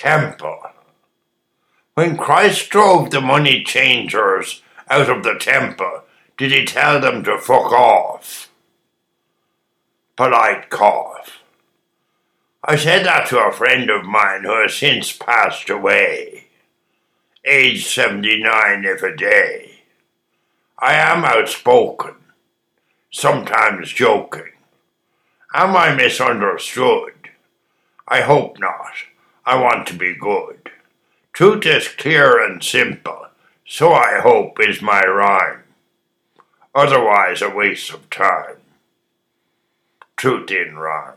temple. When Christ drove the money changers out of the temple, did he tell them to fuck off? Polite cough. I said that to a friend of mine who has since passed away, aged 79 if a day. I am outspoken, sometimes joking. Am I misunderstood? I hope not. I want to be good. Truth is clear and simple, so I hope is my rhyme. Otherwise, a waste of time. Truth in rhyme.